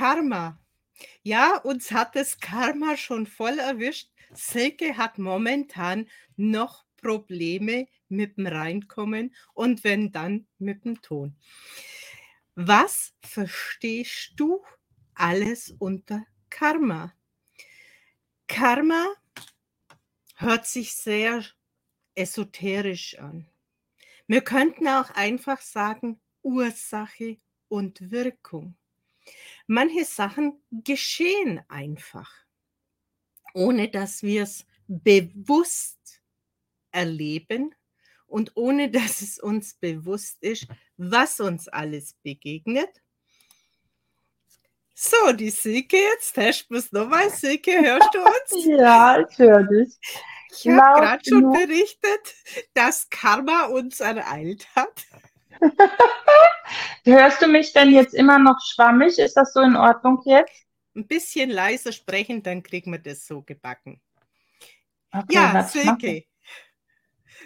Karma. Ja, uns hat das Karma schon voll erwischt. Silke hat momentan noch Probleme mit dem Reinkommen und wenn dann mit dem Ton. Was verstehst du alles unter Karma? Karma hört sich sehr esoterisch an. Wir könnten auch einfach sagen Ursache und Wirkung. Manche Sachen geschehen einfach, ohne dass wir es bewusst erleben und ohne dass es uns bewusst ist, was uns alles begegnet. So, die Silke, jetzt test es nochmal. Silke, hörst du uns? ja, ich höre dich. Ich habe gerade schon berichtet, dass Karma uns ereilt hat. Hörst du mich denn jetzt immer noch schwammig? Ist das so in Ordnung jetzt? Ein bisschen leiser sprechen, dann kriegen wir das so gebacken. Okay, ja, Silke,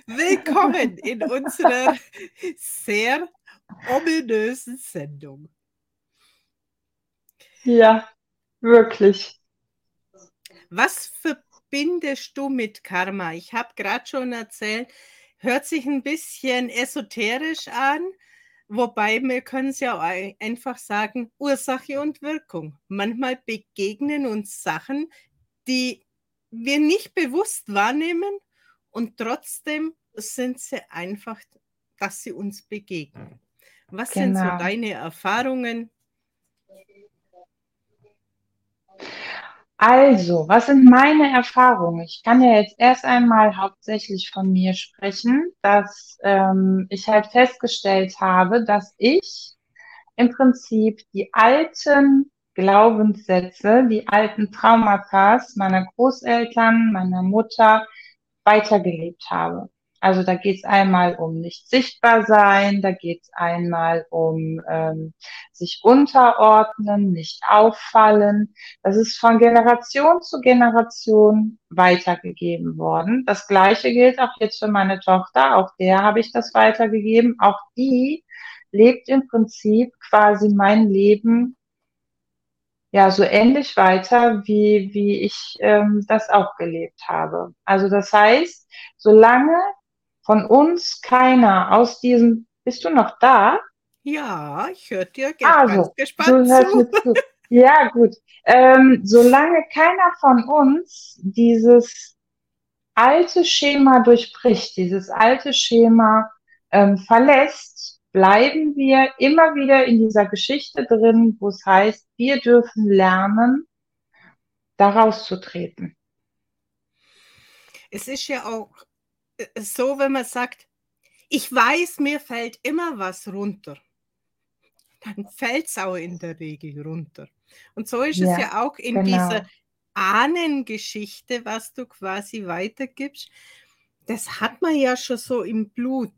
willkommen in unserer sehr ominösen Sendung. Ja, wirklich. Was verbindest du mit Karma? Ich habe gerade schon erzählt, hört sich ein bisschen esoterisch an, wobei wir können es ja einfach sagen, Ursache und Wirkung. Manchmal begegnen uns Sachen, die wir nicht bewusst wahrnehmen und trotzdem sind sie einfach, dass sie uns begegnen. Was genau. sind so genau. deine Erfahrungen? Also, was sind meine Erfahrungen? Ich kann ja jetzt erst einmal hauptsächlich von mir sprechen, dass ähm, ich halt festgestellt habe, dass ich im Prinzip die alten Glaubenssätze, die alten Traumata meiner Großeltern, meiner Mutter weitergelebt habe. Also da geht es einmal um nicht sichtbar sein, da geht es einmal um ähm, sich unterordnen, nicht auffallen. Das ist von Generation zu Generation weitergegeben worden. Das gleiche gilt auch jetzt für meine Tochter. Auch der habe ich das weitergegeben. Auch die lebt im Prinzip quasi mein Leben ja so ähnlich weiter, wie, wie ich ähm, das auch gelebt habe. Also das heißt, solange von uns keiner aus diesem, bist du noch da? Ja, ich höre dir also, ganz gespannt zu. zu. Ja, gut. Ähm, solange keiner von uns dieses alte Schema durchbricht, dieses alte Schema ähm, verlässt, bleiben wir immer wieder in dieser Geschichte drin, wo es heißt, wir dürfen lernen, daraus zu treten. Es ist ja auch so, wenn man sagt, ich weiß, mir fällt immer was runter, dann fällt es auch in der Regel runter. Und so ist ja, es ja auch in genau. dieser Ahnengeschichte, was du quasi weitergibst. Das hat man ja schon so im Blut.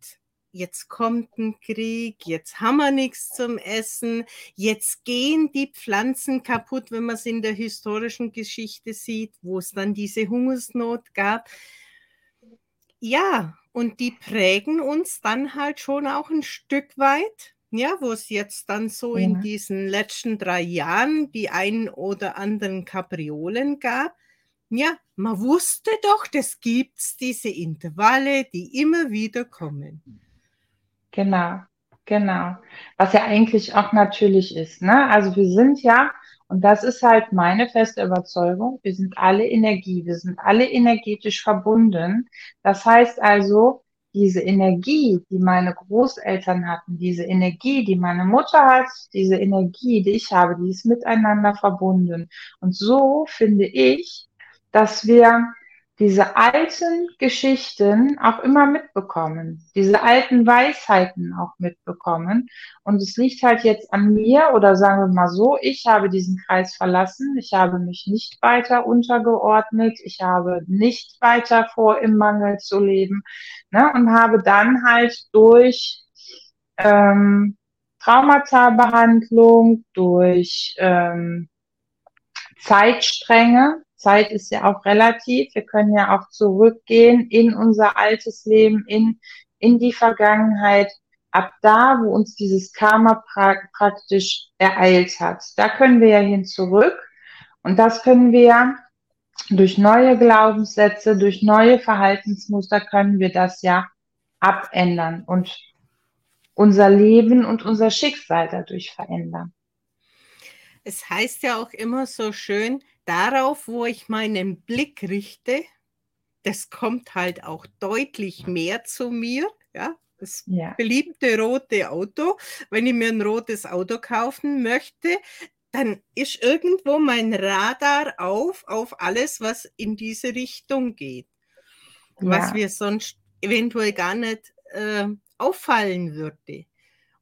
Jetzt kommt ein Krieg, jetzt haben wir nichts zum Essen, jetzt gehen die Pflanzen kaputt, wenn man es in der historischen Geschichte sieht, wo es dann diese Hungersnot gab. Ja, und die prägen uns dann halt schon auch ein Stück weit. Ja, wo es jetzt dann so ja. in diesen letzten drei Jahren die einen oder anderen Kapriolen gab. Ja, man wusste doch, das gibt es, diese Intervalle, die immer wieder kommen. Genau, genau. Was ja eigentlich auch natürlich ist. Ne? Also wir sind ja und das ist halt meine feste Überzeugung. Wir sind alle Energie. Wir sind alle energetisch verbunden. Das heißt also, diese Energie, die meine Großeltern hatten, diese Energie, die meine Mutter hat, diese Energie, die ich habe, die ist miteinander verbunden. Und so finde ich, dass wir diese alten Geschichten auch immer mitbekommen, diese alten Weisheiten auch mitbekommen. Und es liegt halt jetzt an mir oder sagen wir mal so, ich habe diesen Kreis verlassen, ich habe mich nicht weiter untergeordnet, ich habe nicht weiter vor, im Mangel zu leben ne, und habe dann halt durch ähm, Traumata-Behandlung, durch ähm, Zeitstränge, Zeit ist ja auch relativ. Wir können ja auch zurückgehen in unser altes Leben, in, in die Vergangenheit. ab da, wo uns dieses Karma pra praktisch ereilt hat. Da können wir ja hin zurück und das können wir durch neue Glaubenssätze, durch neue Verhaltensmuster können wir das ja abändern und unser Leben und unser Schicksal dadurch verändern. Es heißt ja auch immer so schön, darauf, wo ich meinen Blick richte, das kommt halt auch deutlich mehr zu mir. Ja, das ja. beliebte rote Auto. Wenn ich mir ein rotes Auto kaufen möchte, dann ist irgendwo mein Radar auf, auf alles, was in diese Richtung geht. Ja. Was wir sonst eventuell gar nicht äh, auffallen würde.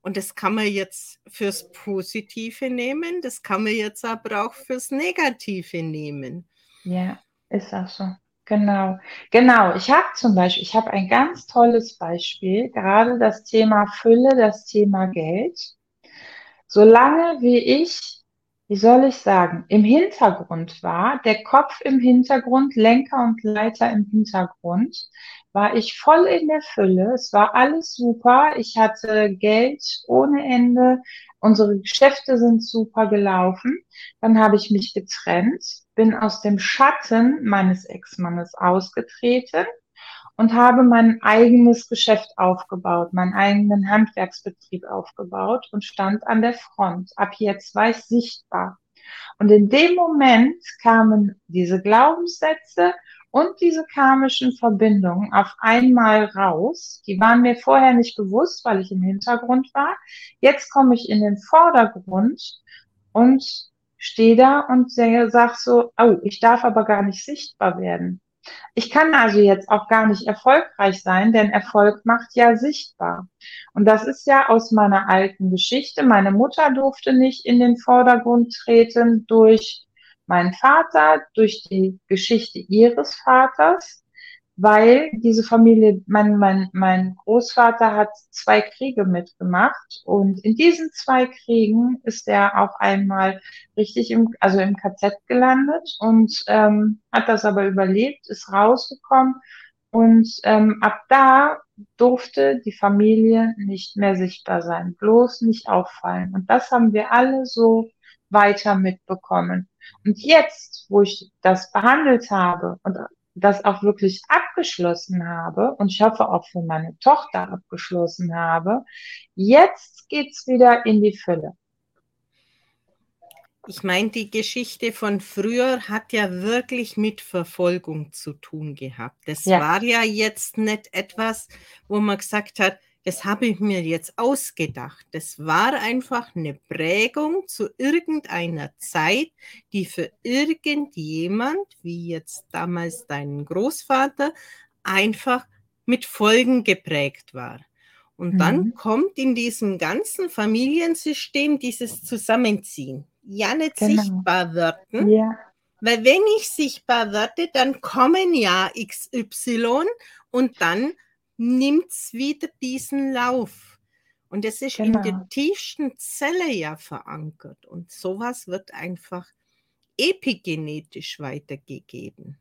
Und das kann man jetzt fürs Positive nehmen, das kann man jetzt aber auch fürs Negative nehmen. Ja, ist auch so. Genau, genau. Ich habe zum Beispiel, ich habe ein ganz tolles Beispiel, gerade das Thema Fülle, das Thema Geld. Solange wie ich, wie soll ich sagen, im Hintergrund war, der Kopf im Hintergrund, Lenker und Leiter im Hintergrund, war ich voll in der Fülle. Es war alles super. Ich hatte Geld ohne Ende. Unsere Geschäfte sind super gelaufen. Dann habe ich mich getrennt, bin aus dem Schatten meines Ex-Mannes ausgetreten und habe mein eigenes Geschäft aufgebaut, meinen eigenen Handwerksbetrieb aufgebaut und stand an der Front. Ab jetzt war ich sichtbar. Und in dem Moment kamen diese Glaubenssätze und diese karmischen Verbindungen auf einmal raus. Die waren mir vorher nicht bewusst, weil ich im Hintergrund war. Jetzt komme ich in den Vordergrund und stehe da und sage so, oh, ich darf aber gar nicht sichtbar werden. Ich kann also jetzt auch gar nicht erfolgreich sein, denn Erfolg macht ja sichtbar. Und das ist ja aus meiner alten Geschichte. Meine Mutter durfte nicht in den Vordergrund treten durch mein Vater, durch die Geschichte ihres Vaters, weil diese Familie, mein, mein, mein Großvater hat zwei Kriege mitgemacht und in diesen zwei Kriegen ist er auch einmal richtig im, also im KZ gelandet und ähm, hat das aber überlebt, ist rausgekommen und ähm, ab da durfte die Familie nicht mehr sichtbar sein, bloß nicht auffallen. Und das haben wir alle so weiter mitbekommen. Und jetzt, wo ich das behandelt habe und das auch wirklich abgeschlossen habe und ich hoffe auch für meine Tochter abgeschlossen habe, jetzt geht's wieder in die Fülle. Ich meine, die Geschichte von früher hat ja wirklich mit Verfolgung zu tun gehabt. Das ja. war ja jetzt nicht etwas, wo man gesagt hat, das habe ich mir jetzt ausgedacht. Das war einfach eine Prägung zu irgendeiner Zeit, die für irgendjemand, wie jetzt damals dein Großvater, einfach mit Folgen geprägt war. Und mhm. dann kommt in diesem ganzen Familiensystem dieses Zusammenziehen. Ja, nicht genau. sichtbar werden. Ja. Weil wenn ich sichtbar werde, dann kommen ja XY und dann nimmt es wieder diesen Lauf. Und es ist genau. in der genau. tiefsten Zelle ja verankert. Und sowas wird einfach epigenetisch weitergegeben.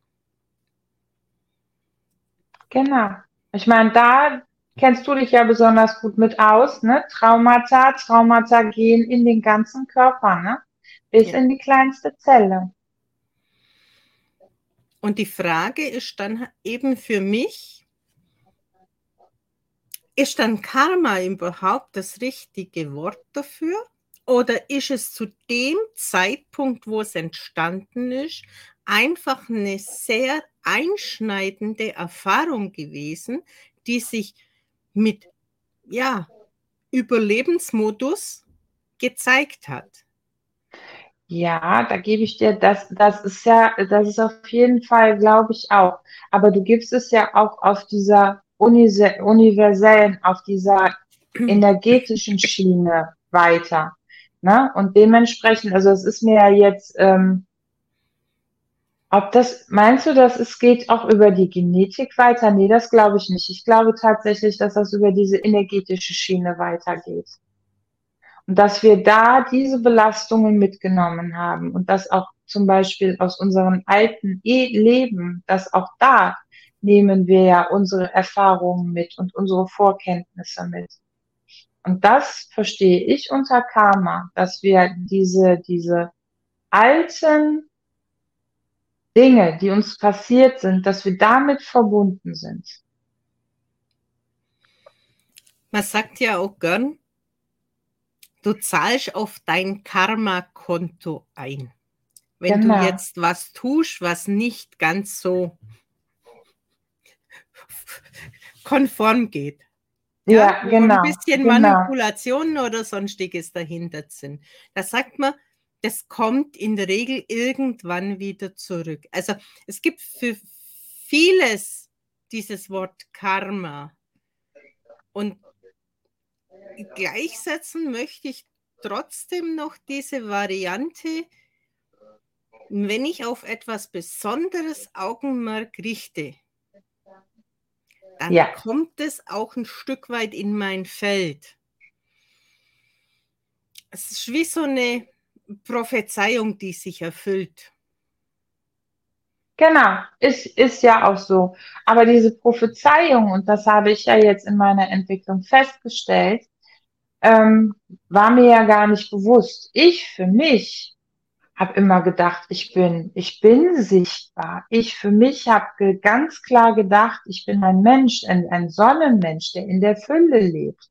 Genau. Ich meine, da kennst du dich ja besonders gut mit aus, ne? Traumata, Traumata gehen in den ganzen Körper, ne? Bis ja. in die kleinste Zelle. Und die Frage ist dann eben für mich, ist dann Karma überhaupt das richtige Wort dafür? Oder ist es zu dem Zeitpunkt, wo es entstanden ist, einfach eine sehr einschneidende Erfahrung gewesen, die sich mit ja, Überlebensmodus gezeigt hat? Ja, da gebe ich dir, das, das ist ja, das ist auf jeden Fall, glaube ich auch. Aber du gibst es ja auch auf dieser universellen, auf dieser energetischen Schiene weiter. Ne? Und dementsprechend, also es ist mir ja jetzt, ähm, ob das, meinst du, dass es geht auch über die Genetik weiter? Nee, das glaube ich nicht. Ich glaube tatsächlich, dass das über diese energetische Schiene weitergeht. Und dass wir da diese Belastungen mitgenommen haben und dass auch zum Beispiel aus unserem alten e Leben, dass auch da nehmen wir ja unsere Erfahrungen mit und unsere Vorkenntnisse mit. Und das verstehe ich unter Karma, dass wir diese, diese alten Dinge, die uns passiert sind, dass wir damit verbunden sind. Man sagt ja auch gern, du zahlst auf dein Karma-Konto ein. Wenn genau. du jetzt was tust, was nicht ganz so konform geht. Ja, ja genau. Ein bisschen genau. Manipulationen oder sonstiges dahinter sind. Da sagt man, das kommt in der Regel irgendwann wieder zurück. Also es gibt für vieles dieses Wort Karma. Und gleichsetzen möchte ich trotzdem noch diese Variante, wenn ich auf etwas Besonderes Augenmerk richte, dann ja. kommt es auch ein Stück weit in mein Feld. Es ist wie so eine Prophezeiung, die sich erfüllt. Genau, ist, ist ja auch so. Aber diese Prophezeiung, und das habe ich ja jetzt in meiner Entwicklung festgestellt, ähm, war mir ja gar nicht bewusst. Ich für mich habe immer gedacht, ich bin, ich bin sichtbar. Ich für mich habe ganz klar gedacht, ich bin ein Mensch, ein, ein Sonnenmensch, der in der Fülle lebt.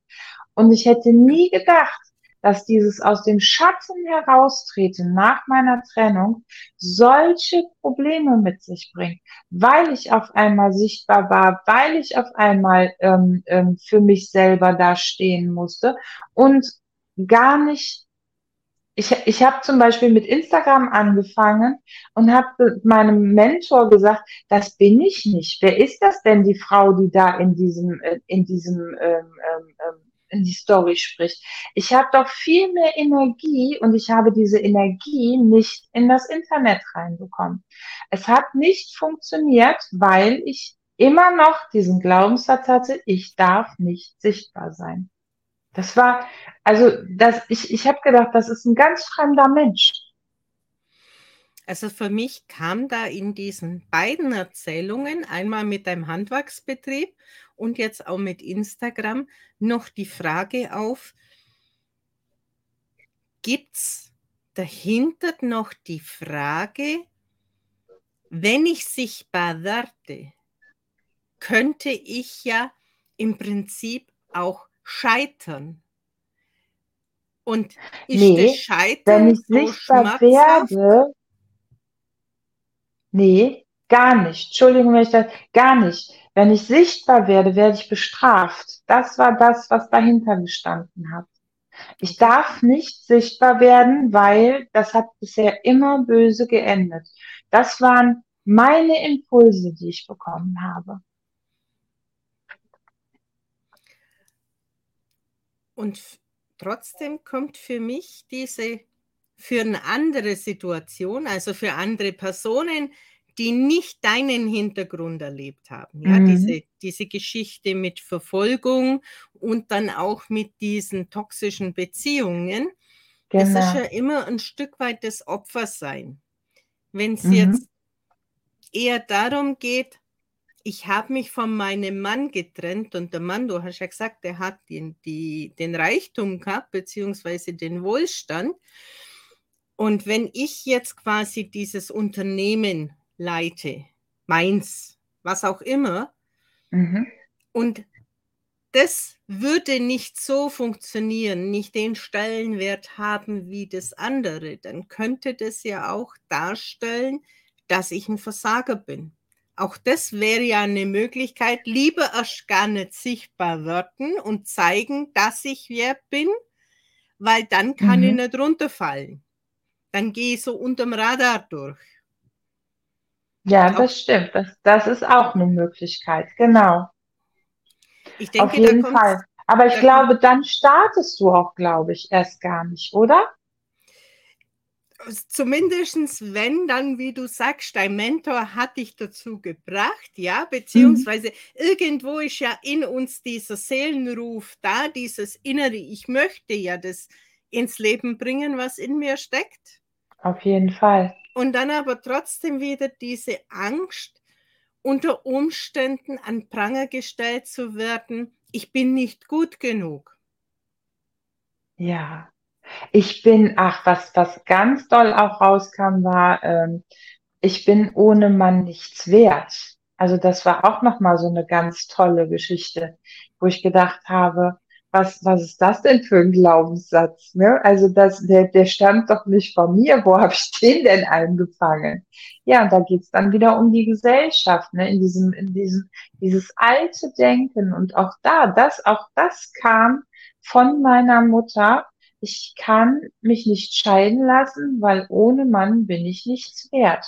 Und ich hätte nie gedacht, dass dieses aus dem Schatten heraustreten nach meiner Trennung solche Probleme mit sich bringt, weil ich auf einmal sichtbar war, weil ich auf einmal ähm, ähm, für mich selber da stehen musste und gar nicht ich, ich habe zum Beispiel mit Instagram angefangen und habe meinem Mentor gesagt, das bin ich nicht. Wer ist das denn, die Frau, die da in diesem, äh, in diesem ähm, ähm, ähm in die Story spricht. Ich habe doch viel mehr Energie und ich habe diese Energie nicht in das Internet reinbekommen. Es hat nicht funktioniert, weil ich immer noch diesen Glaubenssatz hatte, ich darf nicht sichtbar sein. Das war, also das, ich, ich habe gedacht, das ist ein ganz fremder Mensch. Also für mich kam da in diesen beiden Erzählungen, einmal mit deinem Handwerksbetrieb und jetzt auch mit Instagram, noch die Frage auf, gibt es dahinter noch die Frage, wenn ich sichtbar werde, könnte ich ja im Prinzip auch scheitern. Und ist nee, das Scheitern wenn ich so sichtbar werde, Nee, gar nicht. Entschuldigung, wenn ich das, gar nicht. Wenn ich sichtbar werde, werde ich bestraft. Das war das, was dahinter gestanden hat. Ich darf nicht sichtbar werden, weil das hat bisher immer böse geendet. Das waren meine Impulse, die ich bekommen habe. Und trotzdem kommt für mich diese für eine andere Situation, also für andere Personen, die nicht deinen Hintergrund erlebt haben. Ja, mhm. diese, diese Geschichte mit Verfolgung und dann auch mit diesen toxischen Beziehungen. Genau. Das ist genau. ja immer ein Stück weit das Opfersein. Wenn es mhm. jetzt eher darum geht, ich habe mich von meinem Mann getrennt und der Mann, du hast ja gesagt, der hat den, die, den Reichtum gehabt, beziehungsweise den Wohlstand. Und wenn ich jetzt quasi dieses Unternehmen leite, meins, was auch immer, mhm. und das würde nicht so funktionieren, nicht den Stellenwert haben wie das andere, dann könnte das ja auch darstellen, dass ich ein Versager bin. Auch das wäre ja eine Möglichkeit, lieber erst gar nicht sichtbar werden und zeigen, dass ich wer bin, weil dann kann mhm. ich nicht runterfallen dann gehe ich so unterm Radar durch. Ja, das stimmt. Das, das ist auch eine Möglichkeit, genau. Ich denke, Auf jeden Fall. Aber ich glaube, dann startest du auch, glaube ich, erst gar nicht, oder? Zumindest wenn dann, wie du sagst, dein Mentor hat dich dazu gebracht, ja, beziehungsweise mhm. irgendwo ist ja in uns dieser Seelenruf da, dieses innere, ich möchte ja das ins Leben bringen, was in mir steckt. Auf jeden Fall. Und dann aber trotzdem wieder diese Angst, unter Umständen an Pranger gestellt zu werden, ich bin nicht gut genug. Ja. Ich bin, ach, was, was ganz doll auch rauskam, war, ähm, ich bin ohne Mann nichts wert. Also das war auch nochmal so eine ganz tolle Geschichte, wo ich gedacht habe, was, was ist das denn für ein Glaubenssatz? Ne? Also das, der, der stammt doch nicht von mir. Wo habe ich den denn eingefangen? Ja, und da geht's dann wieder um die Gesellschaft, ne? in diesem, in diesem, dieses alte Denken. Und auch da, das, auch das kam von meiner Mutter. Ich kann mich nicht scheiden lassen, weil ohne Mann bin ich nichts wert.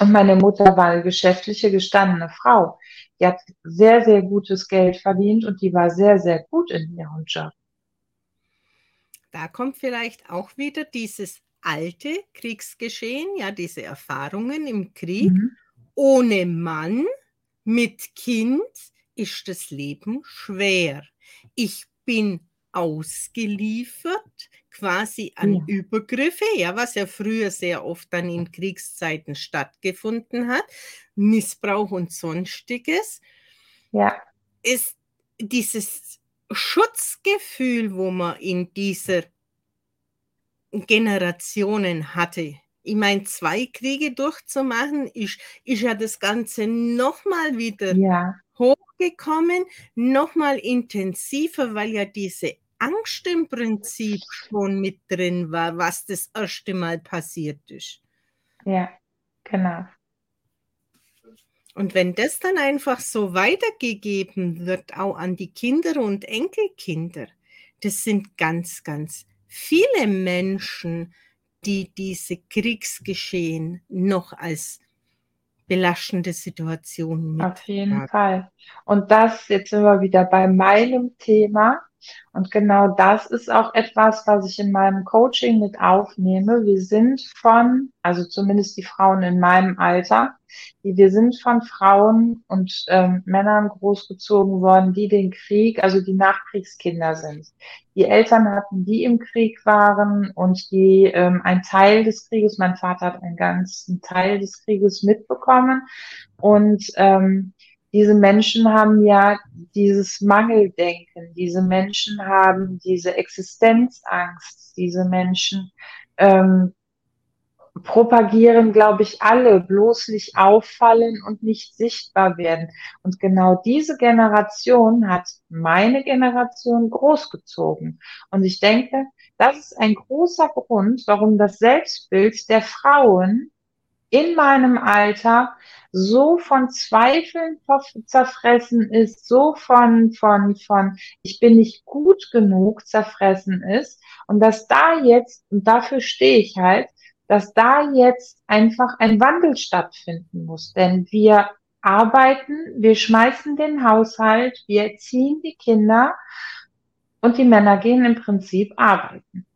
Und meine Mutter war eine geschäftliche, gestandene Frau. Die hat sehr, sehr gutes Geld verdient und die war sehr, sehr gut in ihrem Job. Da kommt vielleicht auch wieder dieses alte Kriegsgeschehen, ja, diese Erfahrungen im Krieg. Mhm. Ohne Mann mit Kind ist das Leben schwer. Ich bin ausgeliefert, quasi an ja. Übergriffe, ja, was ja früher sehr oft dann in Kriegszeiten stattgefunden hat, Missbrauch und sonstiges. Ja. Ist dieses Schutzgefühl, wo man in dieser Generationen hatte. Ich meine, zwei Kriege durchzumachen, ist, ist ja das Ganze nochmal wieder ja. hochgekommen, nochmal intensiver, weil ja diese Angst im Prinzip schon mit drin war, was das erste Mal passiert ist. Ja, genau. Und wenn das dann einfach so weitergegeben wird, auch an die Kinder und Enkelkinder, das sind ganz, ganz viele Menschen, die diese Kriegsgeschehen noch als belastende Situation mit Auf jeden haben. Fall. Und das, jetzt sind wir wieder bei meinem Thema, und genau das ist auch etwas, was ich in meinem Coaching mit aufnehme. Wir sind von, also zumindest die Frauen in meinem Alter, wir sind von Frauen und ähm, Männern großgezogen worden, die den Krieg, also die Nachkriegskinder sind. Die Eltern hatten, die im Krieg waren und die ähm, ein Teil des Krieges, mein Vater hat einen ganzen Teil des Krieges mitbekommen und ähm, diese Menschen haben ja dieses Mangeldenken, diese Menschen haben diese Existenzangst, diese Menschen ähm, propagieren, glaube ich, alle bloß nicht auffallen und nicht sichtbar werden. Und genau diese Generation hat meine Generation großgezogen. Und ich denke, das ist ein großer Grund, warum das Selbstbild der Frauen in meinem Alter so von Zweifeln zerfressen ist, so von, von, von, ich bin nicht gut genug zerfressen ist und dass da jetzt, und dafür stehe ich halt, dass da jetzt einfach ein Wandel stattfinden muss. Denn wir arbeiten, wir schmeißen den Haushalt, wir erziehen die Kinder und die Männer gehen im Prinzip arbeiten.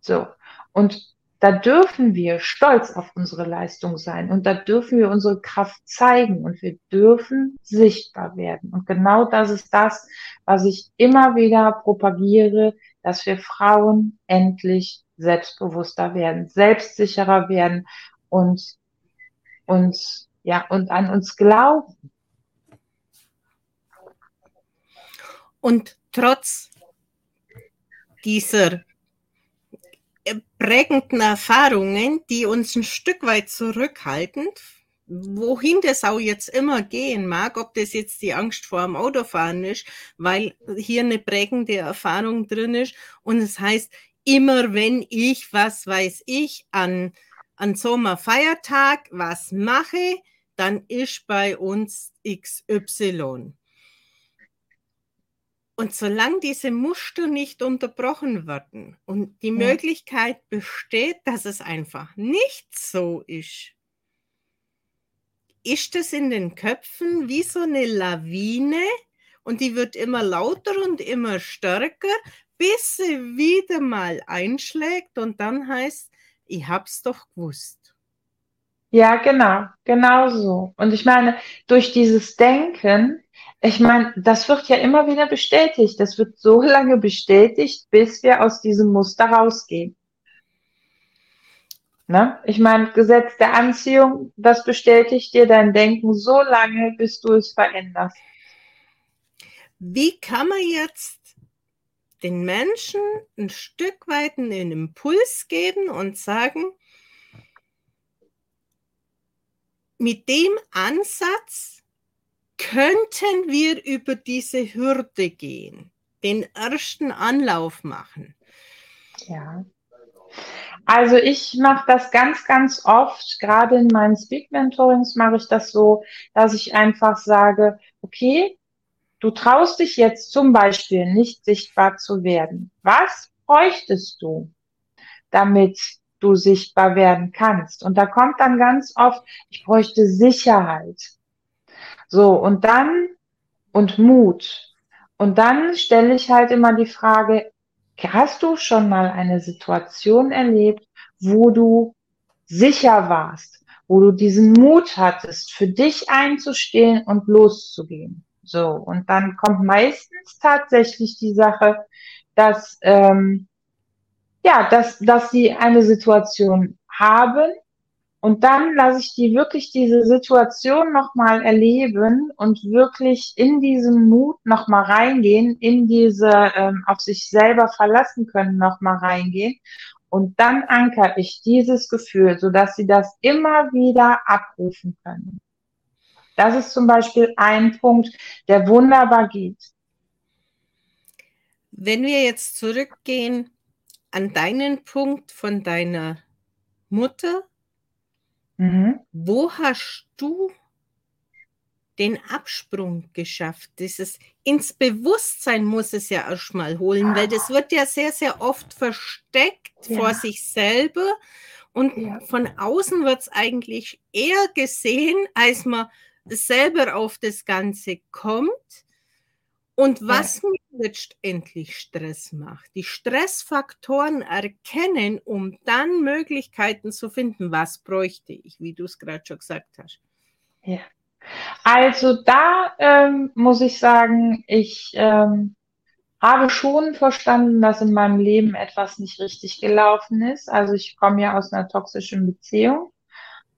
So. Und da dürfen wir stolz auf unsere Leistung sein und da dürfen wir unsere Kraft zeigen und wir dürfen sichtbar werden. Und genau das ist das, was ich immer wieder propagiere, dass wir Frauen endlich selbstbewusster werden, selbstsicherer werden und uns, ja, und an uns glauben. Und trotz dieser prägenden Erfahrungen, die uns ein Stück weit zurückhalten, wohin das auch jetzt immer gehen mag, ob das jetzt die Angst vor dem Autofahren ist, weil hier eine prägende Erfahrung drin ist und es heißt, immer wenn ich, was weiß ich, an, an so einem Feiertag was mache, dann ist bei uns XY. Und solange diese Muster nicht unterbrochen werden und die ja. Möglichkeit besteht, dass es einfach nicht so ist, ist es in den Köpfen wie so eine Lawine und die wird immer lauter und immer stärker, bis sie wieder mal einschlägt und dann heißt, ich hab's doch gewusst. Ja, genau, genau so. Und ich meine, durch dieses Denken ich meine, das wird ja immer wieder bestätigt. Das wird so lange bestätigt, bis wir aus diesem Muster rausgehen. Ne? Ich meine, Gesetz der Anziehung, das bestätigt dir dein Denken so lange, bis du es veränderst. Wie kann man jetzt den Menschen ein Stück weit einen Impuls geben und sagen, mit dem Ansatz könnten wir über diese Hürde gehen, den ersten Anlauf machen. Ja. Also ich mache das ganz, ganz oft, gerade in meinen Speak-Mentorings mache ich das so, dass ich einfach sage, okay, Du traust dich jetzt zum Beispiel nicht sichtbar zu werden. Was bräuchtest du, damit du sichtbar werden kannst? Und da kommt dann ganz oft, ich bräuchte Sicherheit. So, und dann, und Mut. Und dann stelle ich halt immer die Frage, hast du schon mal eine Situation erlebt, wo du sicher warst, wo du diesen Mut hattest, für dich einzustehen und loszugehen? So, und dann kommt meistens tatsächlich die Sache, dass, ähm, ja, dass, dass sie eine Situation haben und dann lasse ich die wirklich diese Situation nochmal erleben und wirklich in diesen Mut nochmal reingehen, in diese ähm, auf sich selber verlassen können nochmal reingehen. Und dann ankere ich dieses Gefühl, sodass sie das immer wieder abrufen können. Das ist zum Beispiel ein Punkt, der wunderbar geht. Wenn wir jetzt zurückgehen an deinen Punkt von deiner Mutter, mhm. wo hast du den Absprung geschafft? Dieses ins Bewusstsein muss es ja erstmal holen, weil das wird ja sehr, sehr oft versteckt ja. vor sich selber und ja. von außen wird es eigentlich eher gesehen, als man selber auf das Ganze kommt und was ja. mir letztendlich Stress macht. Die Stressfaktoren erkennen, um dann Möglichkeiten zu finden, was bräuchte ich, wie du es gerade schon gesagt hast. Ja. Also da ähm, muss ich sagen, ich ähm, habe schon verstanden, dass in meinem Leben etwas nicht richtig gelaufen ist. Also ich komme ja aus einer toxischen Beziehung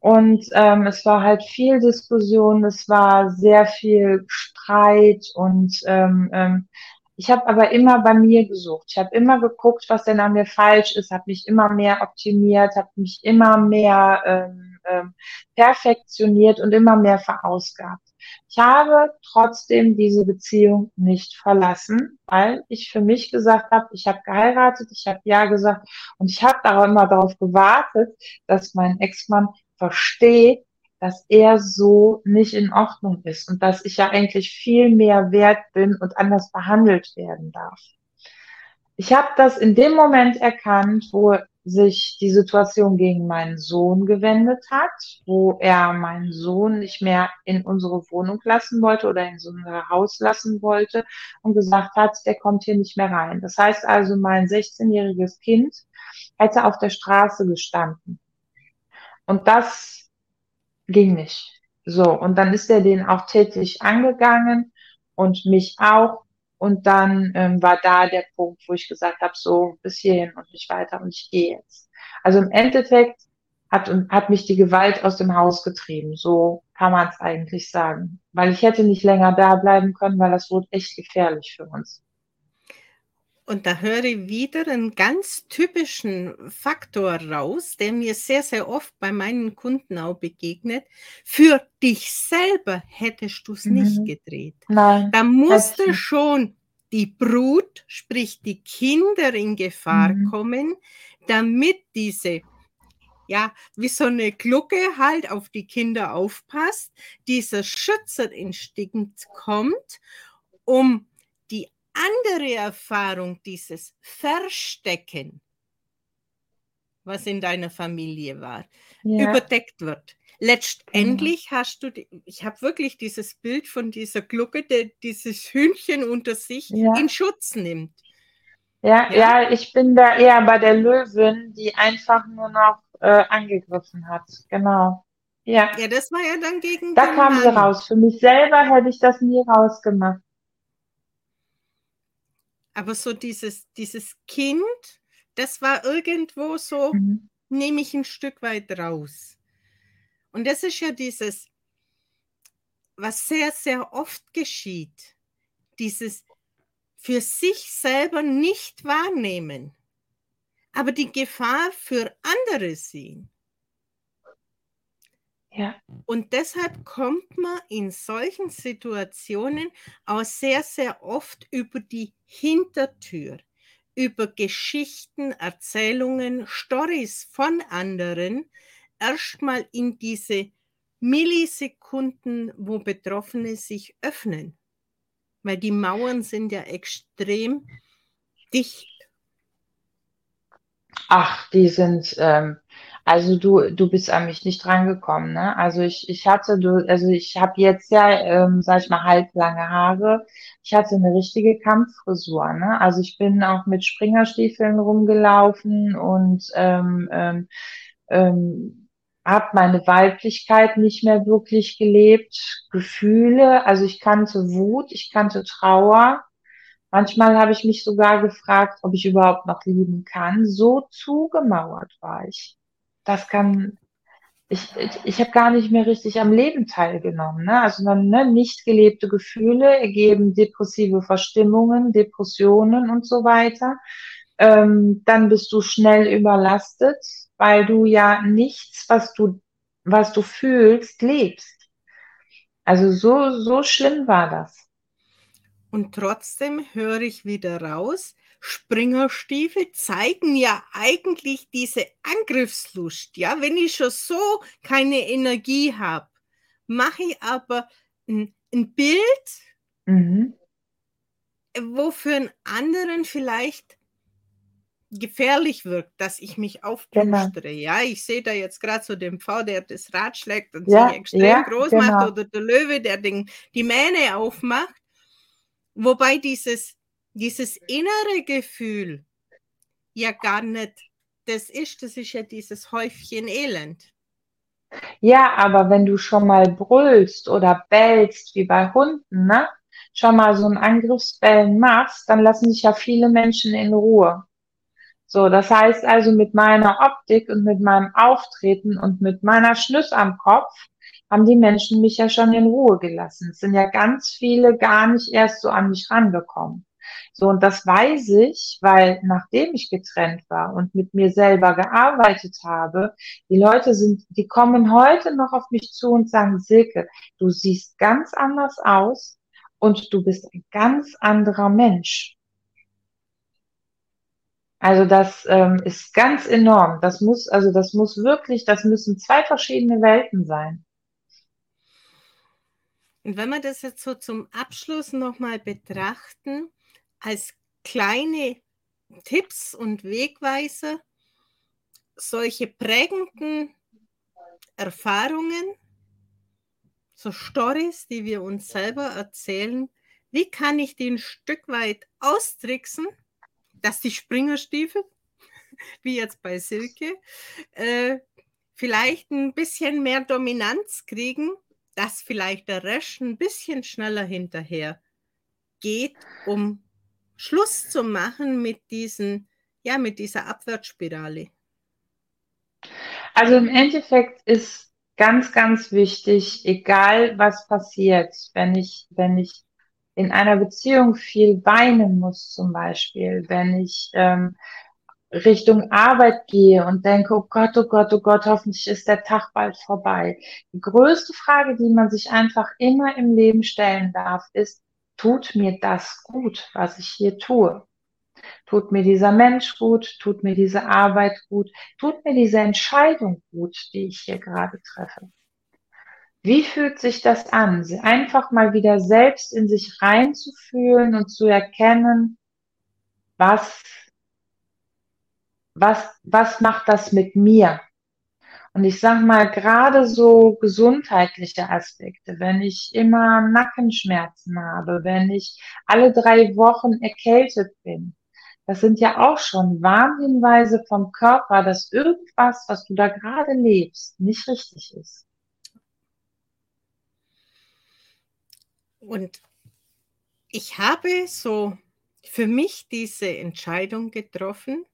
und ähm, es war halt viel Diskussion, es war sehr viel Streit und ähm, ähm, ich habe aber immer bei mir gesucht. Ich habe immer geguckt, was denn an mir falsch ist, habe mich immer mehr optimiert, habe mich immer mehr ähm, ähm, perfektioniert und immer mehr verausgabt. Ich habe trotzdem diese Beziehung nicht verlassen, weil ich für mich gesagt habe, ich habe geheiratet, ich habe ja gesagt und ich habe da immer darauf gewartet, dass mein Ex-Mann verstehe, dass er so nicht in Ordnung ist und dass ich ja eigentlich viel mehr wert bin und anders behandelt werden darf. Ich habe das in dem Moment erkannt, wo sich die Situation gegen meinen Sohn gewendet hat, wo er meinen Sohn nicht mehr in unsere Wohnung lassen wollte oder in unser Haus lassen wollte und gesagt hat, der kommt hier nicht mehr rein. Das heißt also, mein 16-jähriges Kind hätte auf der Straße gestanden. Und das ging nicht. So, und dann ist er den auch tätlich angegangen und mich auch. Und dann ähm, war da der Punkt, wo ich gesagt habe, so bis hierhin und nicht weiter und ich gehe jetzt. Also im Endeffekt hat, hat mich die Gewalt aus dem Haus getrieben. So kann man es eigentlich sagen. Weil ich hätte nicht länger da bleiben können, weil das wurde echt gefährlich für uns. Und da höre ich wieder einen ganz typischen Faktor raus, der mir sehr, sehr oft bei meinen Kunden auch begegnet. Für dich selber hättest du es mhm. nicht gedreht. Nein. Da musste schon die Brut, sprich die Kinder in Gefahr mhm. kommen, damit diese ja, wie so eine Glucke halt auf die Kinder aufpasst, dieser Schützerinstinkt kommt, um andere Erfahrung, dieses Verstecken, was in deiner Familie war, ja. überdeckt wird. Letztendlich genau. hast du, die, ich habe wirklich dieses Bild von dieser Glucke, der dieses Hühnchen unter sich ja. in Schutz nimmt. Ja, ja, ja, ich bin da eher bei der Löwin, die einfach nur noch äh, angegriffen hat. Genau. Ja. ja, das war ja dann gegen. Da kam Mann. sie raus. Für mich selber hätte ich das nie rausgemacht. Aber so dieses, dieses Kind, das war irgendwo so, mhm. nehme ich ein Stück weit raus. Und das ist ja dieses, was sehr, sehr oft geschieht, dieses für sich selber nicht wahrnehmen, aber die Gefahr für andere sehen. Ja. Und deshalb kommt man in solchen Situationen auch sehr, sehr oft über die Hintertür, über Geschichten, Erzählungen, Stories von anderen, erstmal in diese Millisekunden, wo Betroffene sich öffnen. Weil die Mauern sind ja extrem dicht. Ach, die sind, ähm, also du, du bist an mich nicht drangekommen, ne? Also ich, ich hatte, du, also ich habe jetzt ja, ähm, sag ich mal, halblange Haare. Ich hatte eine richtige Kampffrisur, ne? Also ich bin auch mit Springerstiefeln rumgelaufen und ähm, ähm, ähm, habe meine Weiblichkeit nicht mehr wirklich gelebt. Gefühle, also ich kannte Wut, ich kannte Trauer. Manchmal habe ich mich sogar gefragt, ob ich überhaupt noch lieben kann. So zugemauert war ich das kann, ich, ich, ich habe gar nicht mehr richtig am Leben teilgenommen. Ne? Also dann ne, nicht gelebte Gefühle ergeben depressive Verstimmungen, Depressionen und so weiter. Ähm, dann bist du schnell überlastet, weil du ja nichts, was du, was du fühlst, lebst. Also so, so schlimm war das. Und trotzdem höre ich wieder raus, Springerstiefel zeigen ja eigentlich diese Angriffslust. Ja, wenn ich schon so keine Energie habe, mache ich aber ein, ein Bild, mhm. wo für einen anderen vielleicht gefährlich wirkt, dass ich mich aufpustere. Genau. Ja, ich sehe da jetzt gerade so den Pfau, der das Rad schlägt und ja, sich extrem ja, groß genau. macht oder der Löwe, der den, die Mähne aufmacht. Wobei dieses dieses innere Gefühl ja gar nicht das ist, das ist ja dieses Häufchen Elend. Ja, aber wenn du schon mal brüllst oder bellst, wie bei Hunden, ne? schon mal so ein Angriffsbellen machst, dann lassen sich ja viele Menschen in Ruhe. So, das heißt also mit meiner Optik und mit meinem Auftreten und mit meiner Schnüss am Kopf haben die Menschen mich ja schon in Ruhe gelassen. Es sind ja ganz viele gar nicht erst so an mich rangekommen. So, und das weiß ich, weil nachdem ich getrennt war und mit mir selber gearbeitet habe, die Leute sind, die kommen heute noch auf mich zu und sagen, Silke, du siehst ganz anders aus und du bist ein ganz anderer Mensch. Also das ähm, ist ganz enorm. Das muss, also das muss wirklich, das müssen zwei verschiedene Welten sein. Und wenn wir das jetzt so zum Abschluss nochmal betrachten, als kleine Tipps und Wegweiser solche prägenden Erfahrungen, so Stories, die wir uns selber erzählen, wie kann ich die ein Stück weit austricksen, dass die Springerstiefel, wie jetzt bei Silke, äh, vielleicht ein bisschen mehr Dominanz kriegen, dass vielleicht der Rest ein bisschen schneller hinterher geht, um Schluss zu machen mit diesen, ja, mit dieser Abwärtsspirale? Also im Endeffekt ist ganz, ganz wichtig, egal was passiert, wenn ich, wenn ich in einer Beziehung viel weinen muss, zum Beispiel, wenn ich ähm, Richtung Arbeit gehe und denke, oh Gott, oh Gott, oh Gott, hoffentlich ist der Tag bald vorbei. Die größte Frage, die man sich einfach immer im Leben stellen darf, ist, tut mir das gut, was ich hier tue? Tut mir dieser Mensch gut? Tut mir diese Arbeit gut? Tut mir diese Entscheidung gut, die ich hier gerade treffe? Wie fühlt sich das an? Einfach mal wieder selbst in sich reinzufühlen und zu erkennen, was, was, was macht das mit mir? Und ich sag mal, gerade so gesundheitliche Aspekte, wenn ich immer Nackenschmerzen habe, wenn ich alle drei Wochen erkältet bin, das sind ja auch schon Warnhinweise vom Körper, dass irgendwas, was du da gerade lebst, nicht richtig ist. Und ich habe so für mich diese Entscheidung getroffen.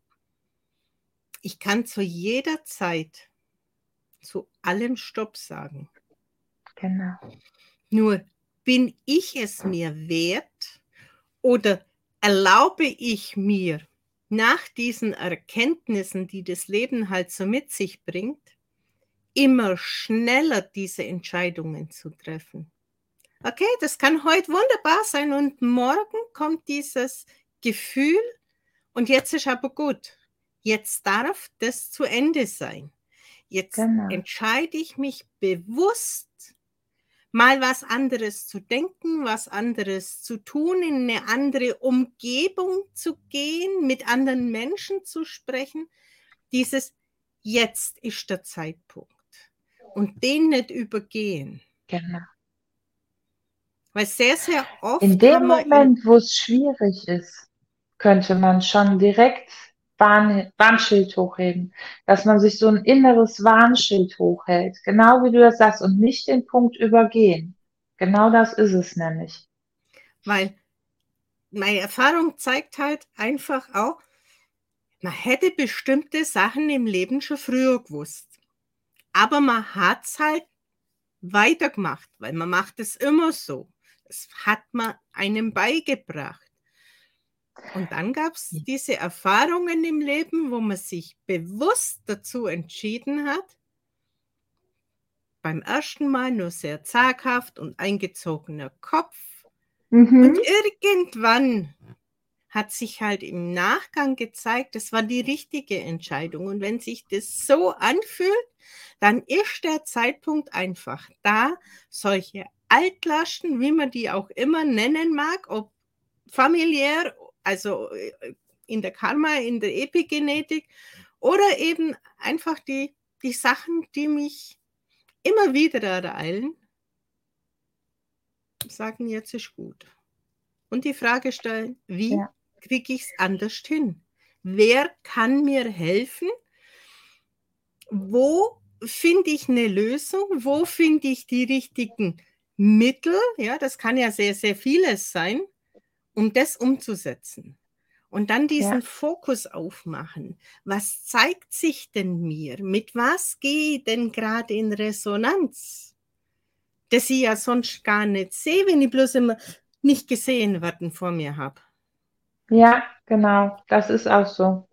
Ich kann zu jeder Zeit zu allem Stopp sagen. Genau. Nur bin ich es mir wert oder erlaube ich mir nach diesen Erkenntnissen, die das Leben halt so mit sich bringt, immer schneller diese Entscheidungen zu treffen. Okay, das kann heute wunderbar sein und morgen kommt dieses Gefühl und jetzt ist aber gut. Jetzt darf das zu Ende sein. Jetzt genau. entscheide ich mich bewusst, mal was anderes zu denken, was anderes zu tun, in eine andere Umgebung zu gehen, mit anderen Menschen zu sprechen. Dieses jetzt ist der Zeitpunkt und den nicht übergehen. Genau. Weil sehr, sehr oft. In dem Moment, wo es schwierig ist, könnte man schon direkt Warn, Warnschild hochheben, dass man sich so ein inneres Warnschild hochhält, genau wie du das sagst, und nicht den Punkt übergehen. Genau das ist es nämlich. Weil meine Erfahrung zeigt halt einfach auch, man hätte bestimmte Sachen im Leben schon früher gewusst. Aber man hat es halt weitergemacht, weil man macht es immer so. Das hat man einem beigebracht. Und dann gab es diese Erfahrungen im Leben, wo man sich bewusst dazu entschieden hat, beim ersten Mal nur sehr zaghaft und eingezogener Kopf. Mhm. Und irgendwann hat sich halt im Nachgang gezeigt, das war die richtige Entscheidung. Und wenn sich das so anfühlt, dann ist der Zeitpunkt einfach da, solche Altlasten, wie man die auch immer nennen mag, ob familiär also äh, in der Karma, in der Epigenetik oder eben einfach die, die Sachen, die mich immer wieder ereilen, sagen, jetzt ist gut. Und die Frage stellen, wie ja. kriege ich es anders hin? Wer kann mir helfen? Wo finde ich eine Lösung? Wo finde ich die richtigen Mittel? Ja, das kann ja sehr, sehr vieles sein um das umzusetzen. Und dann diesen ja. Fokus aufmachen. Was zeigt sich denn mir? Mit was gehe ich denn gerade in Resonanz? Das ich ja sonst gar nicht sehe, wenn ich bloß immer nicht gesehen werden vor mir habe. Ja, genau. Das ist auch so.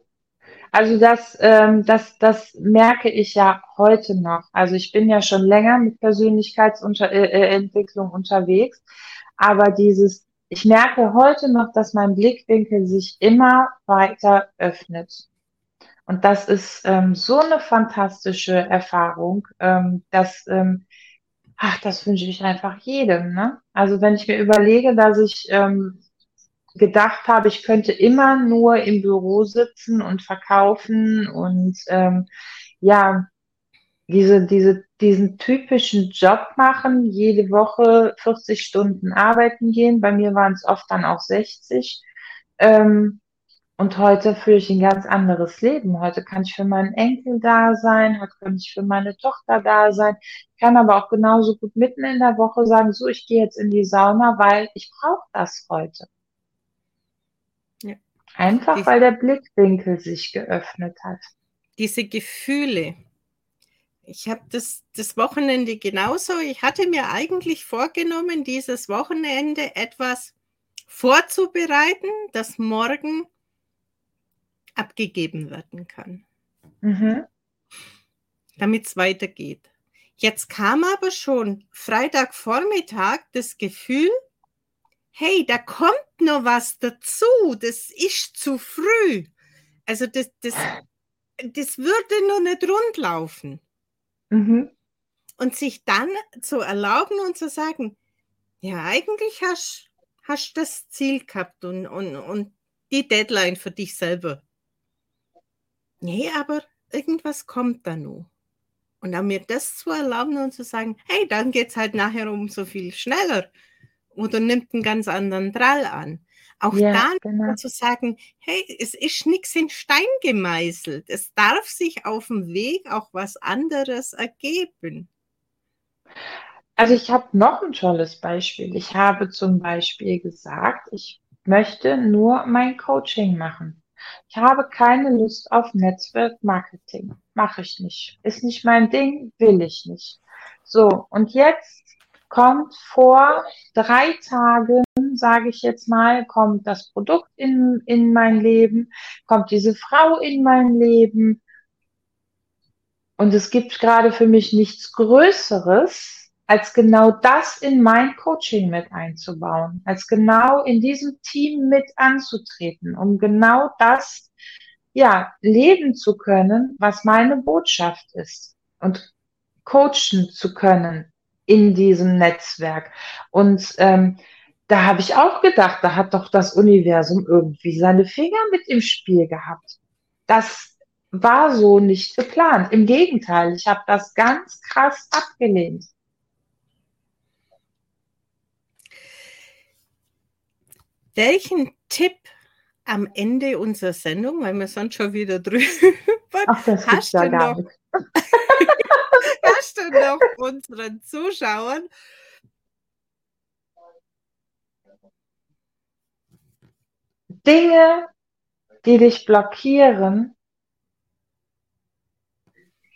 Also das, ähm, das, das merke ich ja heute noch. Also ich bin ja schon länger mit Persönlichkeitsentwicklung äh, äh unterwegs, aber dieses ich merke heute noch, dass mein Blickwinkel sich immer weiter öffnet. Und das ist ähm, so eine fantastische Erfahrung, ähm, dass, ähm, ach, das wünsche ich einfach jedem. Ne? Also wenn ich mir überlege, dass ich ähm, gedacht habe, ich könnte immer nur im Büro sitzen und verkaufen und ähm, ja, diese, diese, diesen typischen Job machen, jede Woche 40 Stunden arbeiten gehen. Bei mir waren es oft dann auch 60. Ähm, und heute führe ich ein ganz anderes Leben. Heute kann ich für meinen Enkel da sein, heute kann ich für meine Tochter da sein. Ich kann aber auch genauso gut mitten in der Woche sagen, so, ich gehe jetzt in die Sauna, weil ich brauche das heute. Ja. Einfach weil der Blickwinkel sich geöffnet hat. Diese Gefühle, ich habe das, das Wochenende genauso. Ich hatte mir eigentlich vorgenommen, dieses Wochenende etwas vorzubereiten, das morgen abgegeben werden kann. Mhm. Damit es weitergeht. Jetzt kam aber schon Freitagvormittag das Gefühl, hey, da kommt noch was dazu, das ist zu früh. Also das, das, das würde noch nicht rundlaufen. Mhm. Und sich dann zu erlauben und zu sagen, ja, eigentlich hast du das Ziel gehabt und, und, und die Deadline für dich selber. Nee, aber irgendwas kommt da noch. Und dann mir das zu erlauben und zu sagen, hey, dann geht es halt nachher um so viel schneller oder nimmt einen ganz anderen Drall an. Auch ja, dann genau. zu sagen, hey, es ist nichts in Stein gemeißelt. Es darf sich auf dem Weg auch was anderes ergeben. Also ich habe noch ein tolles Beispiel. Ich habe zum Beispiel gesagt, ich möchte nur mein Coaching machen. Ich habe keine Lust auf Netzwerk Marketing. Mache ich nicht. Ist nicht mein Ding, will ich nicht. So, und jetzt kommt vor drei Tagen sage ich jetzt mal, kommt das Produkt in, in mein Leben, kommt diese Frau in mein Leben. Und es gibt gerade für mich nichts Größeres, als genau das in mein Coaching mit einzubauen, als genau in diesem Team mit anzutreten, um genau das ja leben zu können, was meine Botschaft ist und coachen zu können in diesem Netzwerk. Und ähm, da habe ich auch gedacht, da hat doch das Universum irgendwie seine Finger mit im Spiel gehabt. Das war so nicht geplant. Im Gegenteil, ich habe das ganz krass abgelehnt. Welchen Tipp am Ende unserer Sendung, weil wir sind schon wieder drüber, Ach, das hast, du noch, hast du noch unseren Zuschauern Dinge, die dich blockieren,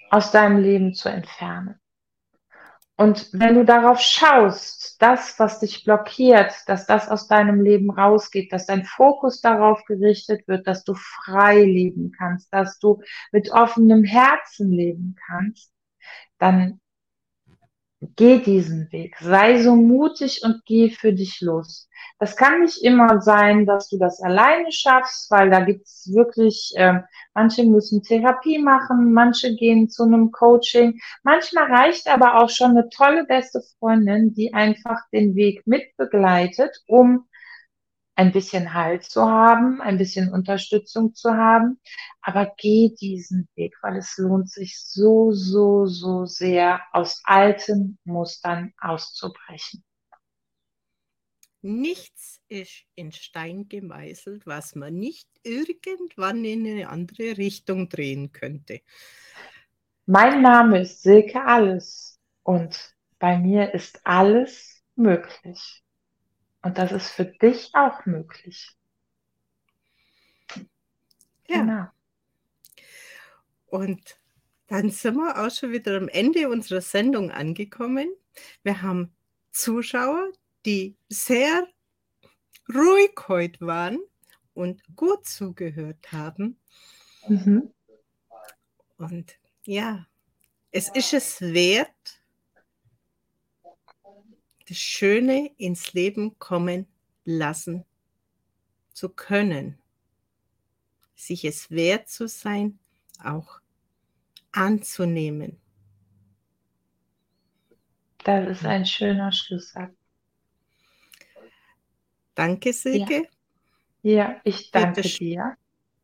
aus deinem Leben zu entfernen. Und wenn du darauf schaust, das, was dich blockiert, dass das aus deinem Leben rausgeht, dass dein Fokus darauf gerichtet wird, dass du frei leben kannst, dass du mit offenem Herzen leben kannst, dann geh diesen Weg. Sei so mutig und geh für dich los. Das kann nicht immer sein, dass du das alleine schaffst, weil da gibt's wirklich, äh, manche müssen Therapie machen, manche gehen zu einem Coaching. Manchmal reicht aber auch schon eine tolle beste Freundin, die einfach den Weg mitbegleitet, um ein bisschen Halt zu haben, ein bisschen Unterstützung zu haben. Aber geh diesen Weg, weil es lohnt sich so, so, so sehr, aus alten Mustern auszubrechen. Nichts ist in Stein gemeißelt, was man nicht irgendwann in eine andere Richtung drehen könnte. Mein Name ist Silke Alles und bei mir ist alles möglich. Und das ist für dich auch möglich. Ja. Genau. Und dann sind wir auch schon wieder am Ende unserer Sendung angekommen. Wir haben Zuschauer, die sehr ruhig heute waren und gut zugehört haben. Mhm. Und ja, es ist es wert, Schöne ins Leben kommen lassen zu können. Sich es wert zu sein, auch anzunehmen. Das ist ein schöner Schlusssatz. Danke, Silke. Ja, ja ich danke dir.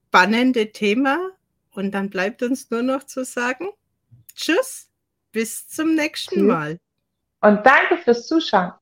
Spannende Thema. Und dann bleibt uns nur noch zu sagen, tschüss, bis zum nächsten Mal. Und danke fürs Zuschauen.